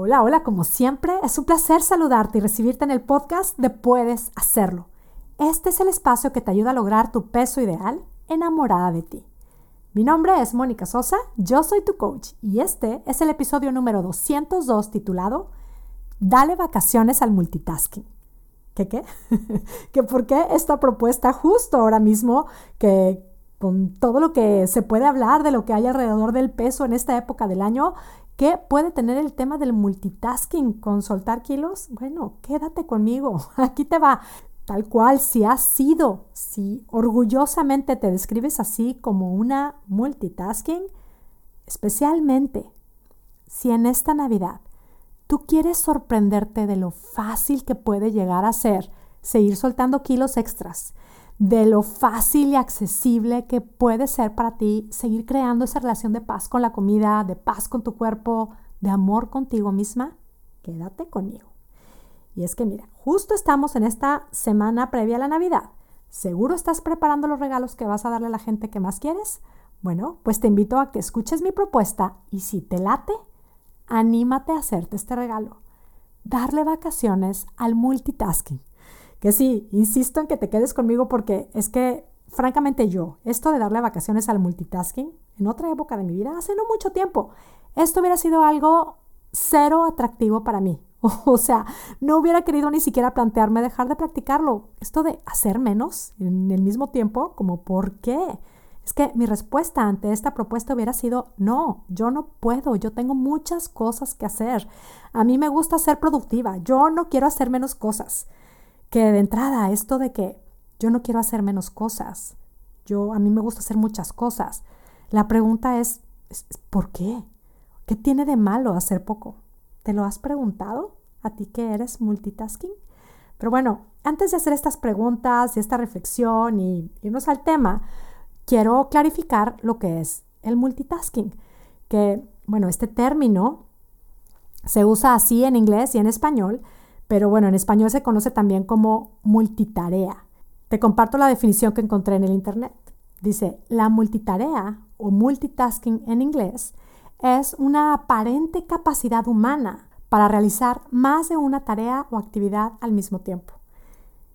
Hola, hola, como siempre, es un placer saludarte y recibirte en el podcast de Puedes Hacerlo. Este es el espacio que te ayuda a lograr tu peso ideal enamorada de ti. Mi nombre es Mónica Sosa, yo soy tu coach y este es el episodio número 202 titulado Dale vacaciones al multitasking. ¿Qué qué? ¿Que por qué esta propuesta justo ahora mismo que con todo lo que se puede hablar de lo que hay alrededor del peso en esta época del año, ¿qué puede tener el tema del multitasking con soltar kilos? Bueno, quédate conmigo, aquí te va. Tal cual, si has sido, si orgullosamente te describes así como una multitasking, especialmente si en esta Navidad tú quieres sorprenderte de lo fácil que puede llegar a ser seguir soltando kilos extras, de lo fácil y accesible que puede ser para ti seguir creando esa relación de paz con la comida, de paz con tu cuerpo, de amor contigo misma, quédate conmigo. Y es que mira, justo estamos en esta semana previa a la Navidad. ¿Seguro estás preparando los regalos que vas a darle a la gente que más quieres? Bueno, pues te invito a que escuches mi propuesta y si te late, anímate a hacerte este regalo. Darle vacaciones al multitasking. Que sí, insisto en que te quedes conmigo porque es que, francamente yo, esto de darle vacaciones al multitasking, en otra época de mi vida, hace no mucho tiempo, esto hubiera sido algo cero atractivo para mí. O sea, no hubiera querido ni siquiera plantearme dejar de practicarlo. Esto de hacer menos en el mismo tiempo, como ¿por qué? Es que mi respuesta ante esta propuesta hubiera sido, no, yo no puedo, yo tengo muchas cosas que hacer. A mí me gusta ser productiva, yo no quiero hacer menos cosas. Que de entrada, esto de que yo no quiero hacer menos cosas, yo a mí me gusta hacer muchas cosas. La pregunta es, ¿por qué? ¿Qué tiene de malo hacer poco? ¿Te lo has preguntado? ¿A ti que eres multitasking? Pero bueno, antes de hacer estas preguntas y esta reflexión y irnos al tema, quiero clarificar lo que es el multitasking. Que, bueno, este término se usa así en inglés y en español, pero bueno, en español se conoce también como multitarea. Te comparto la definición que encontré en el Internet. Dice, la multitarea o multitasking en inglés es una aparente capacidad humana para realizar más de una tarea o actividad al mismo tiempo.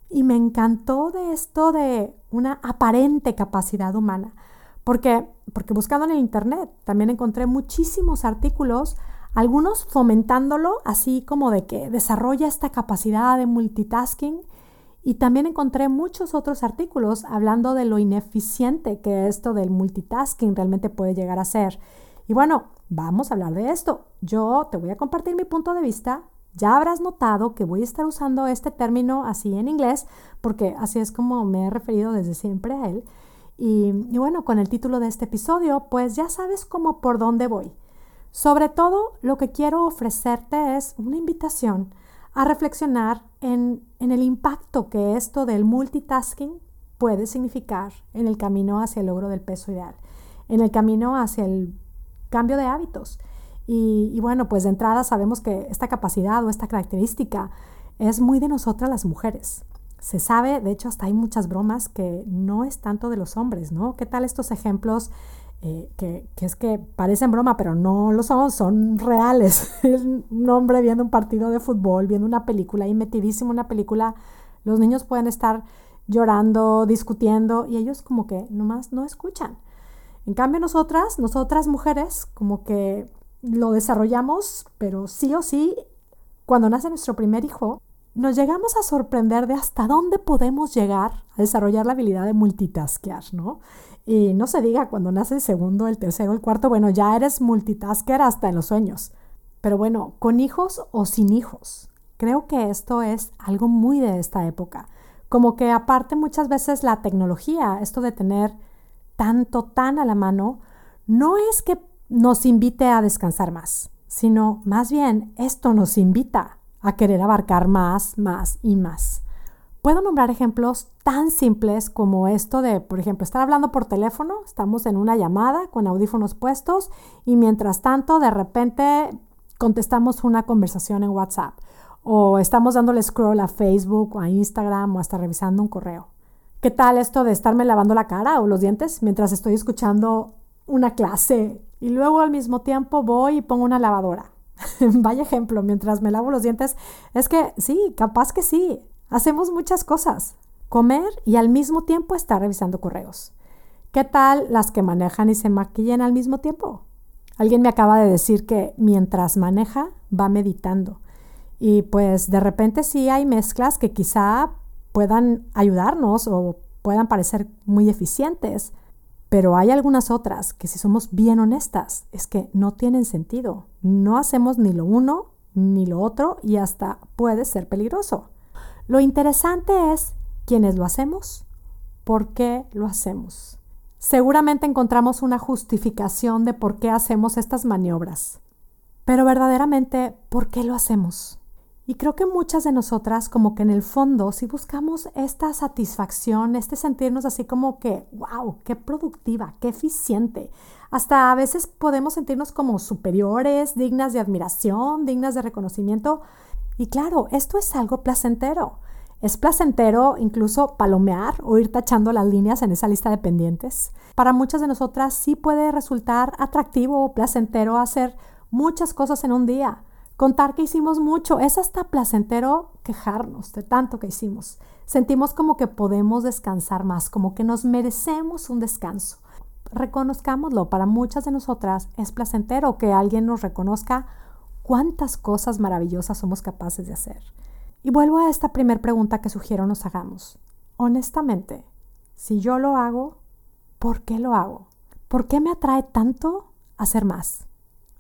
Y me encantó de esto de una aparente capacidad humana, porque, porque buscando en el Internet también encontré muchísimos artículos, algunos fomentándolo, así como de que desarrolla esta capacidad de multitasking, y también encontré muchos otros artículos hablando de lo ineficiente que esto del multitasking realmente puede llegar a ser. Y bueno, vamos a hablar de esto. Yo te voy a compartir mi punto de vista. Ya habrás notado que voy a estar usando este término así en inglés, porque así es como me he referido desde siempre a él. Y, bueno, con el título de este episodio, pues ya sabes cómo por dónde voy. Sobre todo, lo que quiero ofrecerte es una invitación a reflexionar en, en el impacto que esto del multitasking puede significar en el camino hacia el logro del peso ideal, en el camino hacia el cambio de hábitos. Y, bueno, pues de entrada sabemos que esta capacidad o esta característica es muy de nosotras las mujeres. Se sabe, de hecho hasta hay muchas bromas que no es tanto de los hombres, ¿no? ¿Qué tal estos ejemplos eh, que, que, es que parecen broma, pero no lo son, son reales? un hombre viendo un partido de fútbol, viendo una película y metidísimo una película, los niños pueden estar llorando, discutiendo y ellos como que nomás no escuchan. En cambio nosotras, nosotras mujeres, como que lo desarrollamos, pero sí o sí, cuando nace nuestro primer hijo, nos llegamos a sorprender de hasta dónde podemos llegar a desarrollar la habilidad de multitaskear, ¿no? Y no se diga cuando nace el segundo, el tercero, el cuarto, bueno, ya eres multitasker hasta en los sueños. Pero bueno, con hijos o sin hijos, creo que esto es algo muy de esta época. Como que aparte muchas veces la tecnología, esto de tener tanto, tan a la mano, no es que nos invite a descansar más, sino más bien esto nos invita a querer abarcar más, más y más. Puedo nombrar ejemplos tan simples como esto de, por ejemplo, estar hablando por teléfono, estamos en una llamada con audífonos puestos y mientras tanto de repente contestamos una conversación en WhatsApp o estamos dándole scroll a Facebook o a Instagram o hasta revisando un correo. ¿Qué tal esto de estarme lavando la cara o los dientes mientras estoy escuchando una clase y luego al mismo tiempo voy y pongo una lavadora? Vaya ejemplo, mientras me lavo los dientes, es que sí, capaz que sí, hacemos muchas cosas. Comer y al mismo tiempo estar revisando correos. ¿Qué tal las que manejan y se maquillan al mismo tiempo? Alguien me acaba de decir que mientras maneja va meditando. Y pues de repente sí hay mezclas que quizá puedan ayudarnos o puedan parecer muy eficientes, pero hay algunas otras que si somos bien honestas es que no tienen sentido. No hacemos ni lo uno ni lo otro y hasta puede ser peligroso. Lo interesante es quiénes lo hacemos, por qué lo hacemos. Seguramente encontramos una justificación de por qué hacemos estas maniobras. Pero verdaderamente, ¿por qué lo hacemos? Y creo que muchas de nosotras, como que en el fondo, si buscamos esta satisfacción, este sentirnos así como que, wow, qué productiva, qué eficiente. Hasta a veces podemos sentirnos como superiores, dignas de admiración, dignas de reconocimiento. Y claro, esto es algo placentero. Es placentero incluso palomear o ir tachando las líneas en esa lista de pendientes. Para muchas de nosotras sí puede resultar atractivo o placentero hacer muchas cosas en un día Contar que hicimos mucho, es hasta placentero quejarnos de tanto que hicimos. Sentimos como que podemos descansar más, como que nos merecemos un descanso. Reconozcámoslo, para muchas de nosotras es placentero que alguien nos reconozca cuántas cosas maravillosas somos capaces de hacer. Y vuelvo a esta primera pregunta que sugiero nos hagamos. Honestamente, si yo lo hago, ¿por qué lo hago? ¿Por qué me atrae tanto hacer más?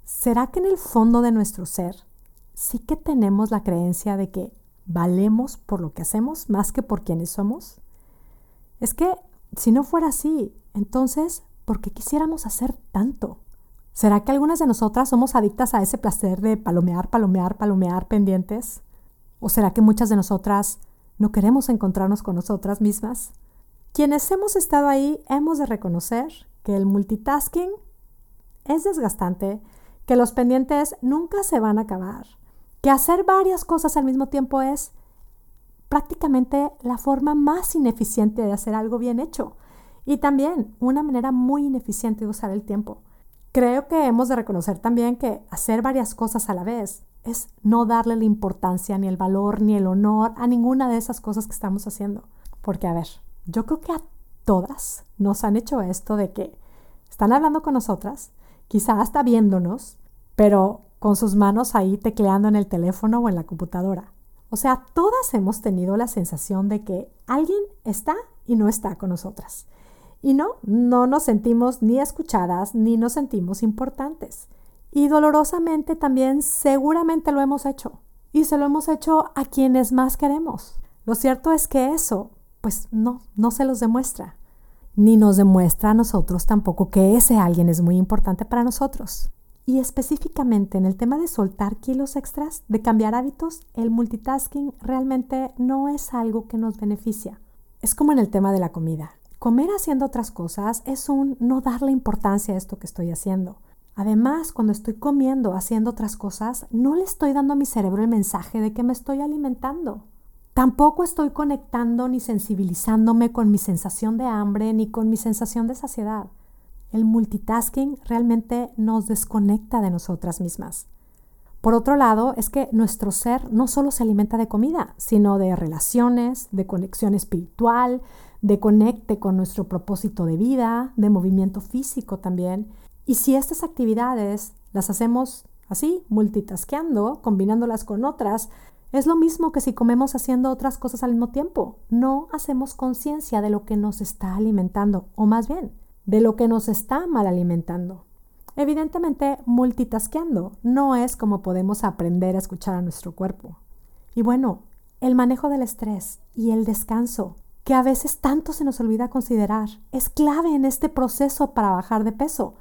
¿Será que en el fondo de nuestro ser sí que tenemos la creencia de que valemos por lo que hacemos más que por quienes somos? Es que si no fuera así, entonces, ¿por qué quisiéramos hacer tanto? ¿Será que algunas de nosotras somos adictas a ese placer de palomear, palomear, palomear pendientes? ¿O será que muchas de nosotras no queremos encontrarnos con nosotras mismas? Quienes hemos estado ahí hemos de reconocer que el multitasking es desgastante que los pendientes nunca se van a acabar, que hacer varias cosas al mismo tiempo es prácticamente la forma más ineficiente de hacer algo bien hecho y también una manera muy ineficiente de usar el tiempo. Creo que hemos de reconocer también que hacer varias cosas a la vez es no darle la importancia, ni el valor, ni el honor a ninguna de esas cosas que estamos haciendo. Porque, a ver, yo creo que a todas nos han hecho esto de que están hablando con nosotras quizá hasta viéndonos, pero con sus manos ahí tecleando en el teléfono o en la computadora. O sea, todas hemos tenido la sensación de que alguien está y no está con nosotras. Y no, no nos sentimos ni escuchadas ni nos sentimos importantes. Y dolorosamente también seguramente lo hemos hecho. Y se lo hemos hecho a quienes más queremos. Lo cierto es que eso, pues no, no se los demuestra ni nos demuestra a nosotros tampoco que ese alguien es muy importante para nosotros. Y específicamente en el tema de soltar kilos extras, de cambiar hábitos, el multitasking realmente no es algo que nos beneficia. Es como en el tema de la comida. Comer haciendo otras cosas es un no darle importancia a esto que estoy haciendo. Además, cuando estoy comiendo haciendo otras cosas, no le estoy dando a mi cerebro el mensaje de que me estoy alimentando. Tampoco estoy conectando ni sensibilizándome con mi sensación de hambre ni con mi sensación de saciedad. El multitasking realmente nos desconecta de nosotras mismas. Por otro lado, es que nuestro ser no solo se alimenta de comida, sino de relaciones, de conexión espiritual, de conecte con nuestro propósito de vida, de movimiento físico también. Y si estas actividades las hacemos así, multitaskeando, combinándolas con otras, es lo mismo que si comemos haciendo otras cosas al mismo tiempo. No hacemos conciencia de lo que nos está alimentando, o más bien, de lo que nos está mal alimentando. Evidentemente, multitaskeando no es como podemos aprender a escuchar a nuestro cuerpo. Y bueno, el manejo del estrés y el descanso, que a veces tanto se nos olvida considerar, es clave en este proceso para bajar de peso.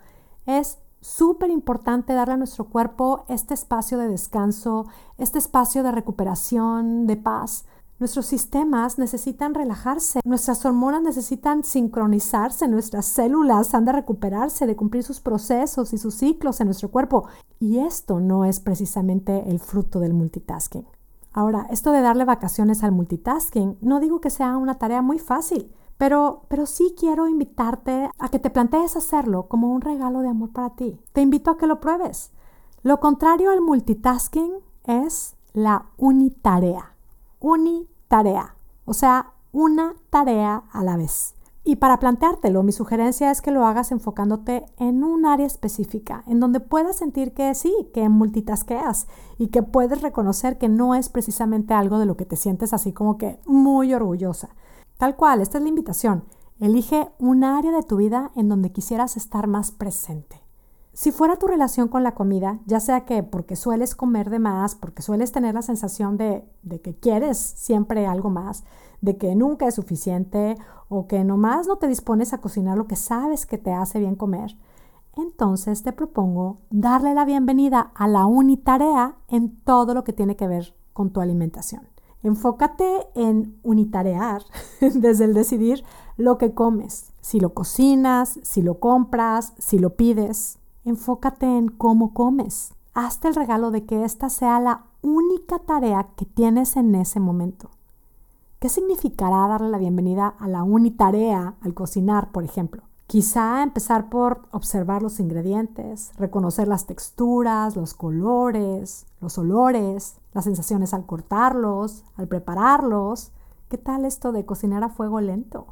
Es súper importante darle a nuestro cuerpo este espacio de descanso, este espacio de recuperación, de paz. Nuestros sistemas necesitan relajarse, nuestras hormonas necesitan sincronizarse, nuestras células han de recuperarse, de cumplir sus procesos y sus ciclos en nuestro cuerpo. Y esto no es precisamente el fruto del multitasking. Ahora, esto de darle vacaciones al multitasking, no digo que sea una tarea muy fácil. Pero, pero sí quiero invitarte a que te plantees hacerlo como un regalo de amor para ti. Te invito a que lo pruebes. Lo contrario al multitasking es la unitarea. Unitarea, o sea, una tarea a la vez. Y para planteártelo, mi sugerencia es que lo hagas enfocándote en un área específica, en donde puedas sentir que sí, que multitasqueas y que puedes reconocer que no es precisamente algo de lo que te sientes así como que muy orgullosa. Tal cual, esta es la invitación. Elige un área de tu vida en donde quisieras estar más presente. Si fuera tu relación con la comida, ya sea que porque sueles comer de más, porque sueles tener la sensación de, de, que quieres siempre algo más, de que nunca es suficiente o que nomás no te dispones a cocinar lo que sabes que te hace bien comer, entonces te propongo darle la bienvenida a la unitarea en todo lo que tiene que ver con tu alimentación. Enfócate en unitarear desde el decidir lo que comes, si lo cocinas, si lo compras, si lo pides. Enfócate en cómo comes. Hazte el regalo de que esta sea la única tarea que tienes en ese momento. ¿Qué significará darle la bienvenida a la unitarea al cocinar, por ejemplo? Quizá empezar por observar los ingredientes, reconocer las texturas, los colores, los olores, las sensaciones al cortarlos, al prepararlos. ¿Qué tal esto de cocinar a fuego lento?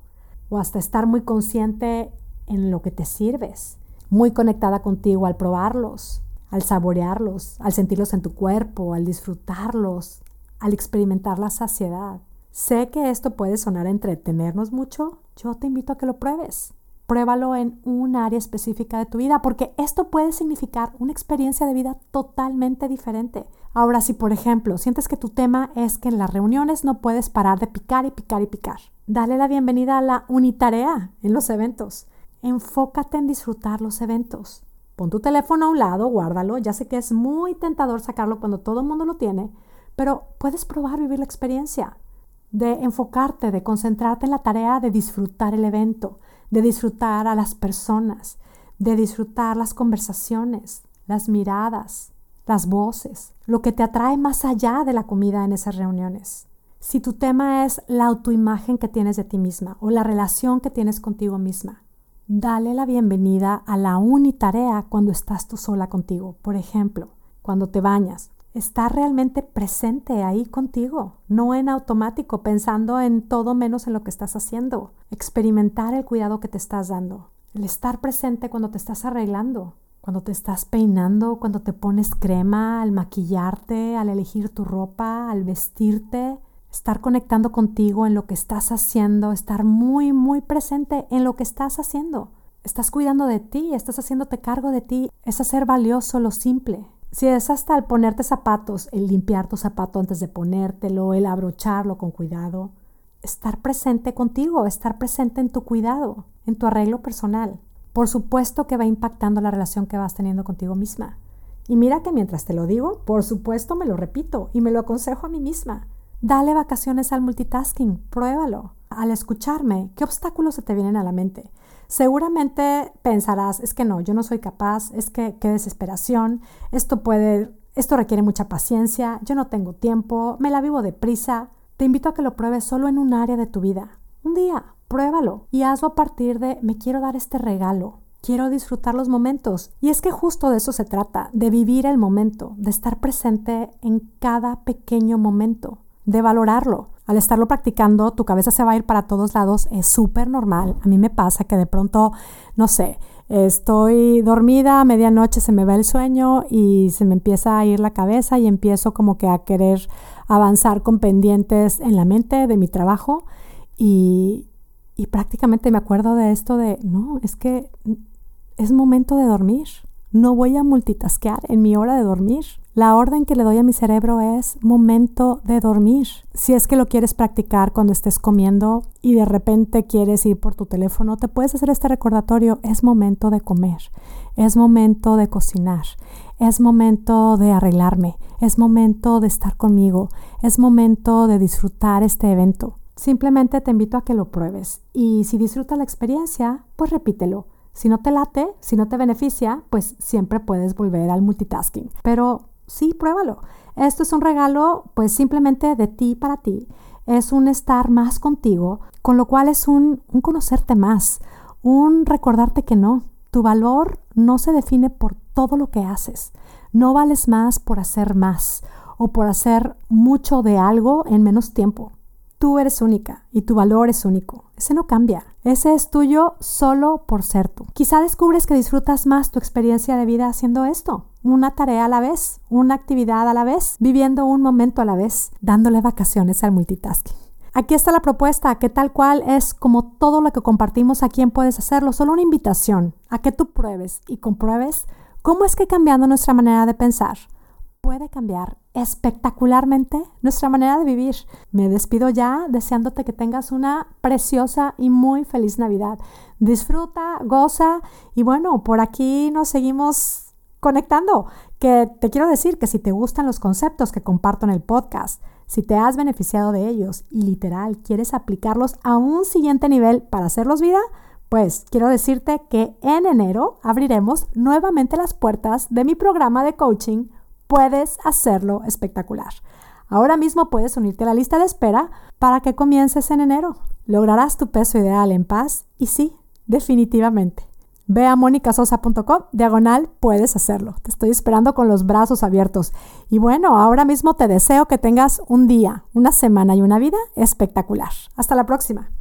O hasta estar muy consciente en lo que te sirves muy conectada contigo al probarlos, al saborearlos, al sentirlos en tu cuerpo, al disfrutarlos, al experimentar la saciedad. Sé que esto puede sonar entretenernos mucho, yo te invito a que lo pruebes. Pruébalo en un área específica de tu vida, porque esto puede significar una experiencia de vida totalmente diferente. Ahora, si por ejemplo sientes que tu tema es que en las reuniones no puedes parar de picar y picar y picar, dale la bienvenida a la unitarea en los eventos. Enfócate en disfrutar los eventos. Pon tu teléfono a un lado, guárdalo. Ya sé que es muy tentador sacarlo cuando todo el mundo lo tiene, pero puedes probar vivir la experiencia, de enfocarte, de concentrarte en la tarea de disfrutar el evento, de disfrutar a las personas, de disfrutar las conversaciones, las miradas, las voces, lo que te atrae más allá de la comida en esas reuniones. Si tu tema es la autoimagen que tienes de ti misma o la relación que tienes contigo misma, Dale la bienvenida a la unitarea cuando estás tú sola contigo. Por ejemplo, cuando te bañas, estar realmente presente ahí contigo, no en automático, pensando en todo menos en lo que estás haciendo. Experimentar el cuidado que te estás dando. El estar presente cuando te estás arreglando, cuando te estás peinando, cuando te pones crema, al maquillarte, al elegir tu ropa, al vestirte estar conectando contigo en lo que estás haciendo, estar muy, muy presente en lo que estás haciendo. Estás cuidando de ti, estás haciéndote cargo de ti, es hacer valioso lo simple. Si es hasta el ponerte zapatos, el limpiar tu zapato antes de ponértelo, el abrocharlo con cuidado, estar presente contigo, estar presente en tu cuidado, en tu arreglo personal. Por supuesto que va impactando la relación que vas teniendo contigo misma. Y mira que mientras te lo digo, por supuesto me lo repito y me lo aconsejo a mí misma. Dale vacaciones al multitasking, pruébalo. Al escucharme, ¿qué obstáculos se te vienen a la mente? Seguramente pensarás, es que no, yo no soy capaz, es que qué desesperación, esto puede, esto requiere mucha paciencia, yo no tengo tiempo, me la vivo deprisa. Te invito a que lo pruebes solo en un área de tu vida. Un día, pruébalo y hazlo a partir de me quiero dar este regalo, quiero disfrutar los momentos. Y es que justo de eso se trata, de vivir el momento, de estar presente en cada pequeño momento de valorarlo. Al estarlo practicando, tu cabeza se va a ir para todos lados, es súper normal. A mí me pasa que de pronto, no sé, estoy dormida, a medianoche se me va el sueño y se me empieza a ir la cabeza y empiezo como que a querer avanzar con pendientes en la mente de mi trabajo y, y prácticamente me acuerdo de esto de, no, es que es momento de dormir. No voy a multitasquear en mi hora de dormir. La orden que le doy a mi cerebro es momento de dormir. Si es que lo quieres practicar cuando estés comiendo y de repente quieres ir por tu teléfono, te puedes hacer este recordatorio. Es momento de comer. Es momento de cocinar. Es momento de arreglarme. Es momento de estar conmigo. Es momento de disfrutar este evento. Simplemente te invito a que lo pruebes y si disfrutas la experiencia, pues repítelo. Si no te late, si no te beneficia, pues siempre puedes volver al multitasking. Pero sí, pruébalo. Esto es un regalo pues simplemente de ti para ti. Es un estar más contigo, con lo cual es un, un conocerte más, un recordarte que no, tu valor no se define por todo lo que haces, No vales más por hacer más o por hacer mucho de algo en menos tiempo. Tú eres única y tu valor es único. Ese no cambia. Ese es tuyo solo por ser tú. Quizá descubres que disfrutas más tu experiencia de vida haciendo esto. Una tarea a la vez, una actividad a la vez, viviendo un momento a la vez, dándole vacaciones al multitasking. Aquí está la propuesta, que tal cual es como todo lo que compartimos aquí en Puedes Hacerlo, solo una invitación a que tú pruebes y compruebes cómo es que cambiando nuestra manera de pensar puede cambiar espectacularmente nuestra manera de vivir. Me despido ya deseándote que tengas una preciosa y muy feliz Navidad. Disfruta, goza y bueno, por aquí nos seguimos conectando. Que te quiero decir que si te gustan los conceptos que comparto en el podcast, si te has beneficiado de ellos y literal quieres aplicarlos a un siguiente nivel para hacerlos vida, pues quiero decirte que en enero abriremos nuevamente las puertas de mi programa de coaching puedes hacerlo espectacular. Ahora mismo puedes unirte a la lista de espera para que comiences en enero. Lograrás tu peso ideal en paz y sí, definitivamente. Ve a monicasosa.com, diagonal, puedes hacerlo. Te estoy esperando con los brazos abiertos. Y bueno, ahora mismo te deseo que tengas un día, una semana y una vida espectacular. Hasta la próxima.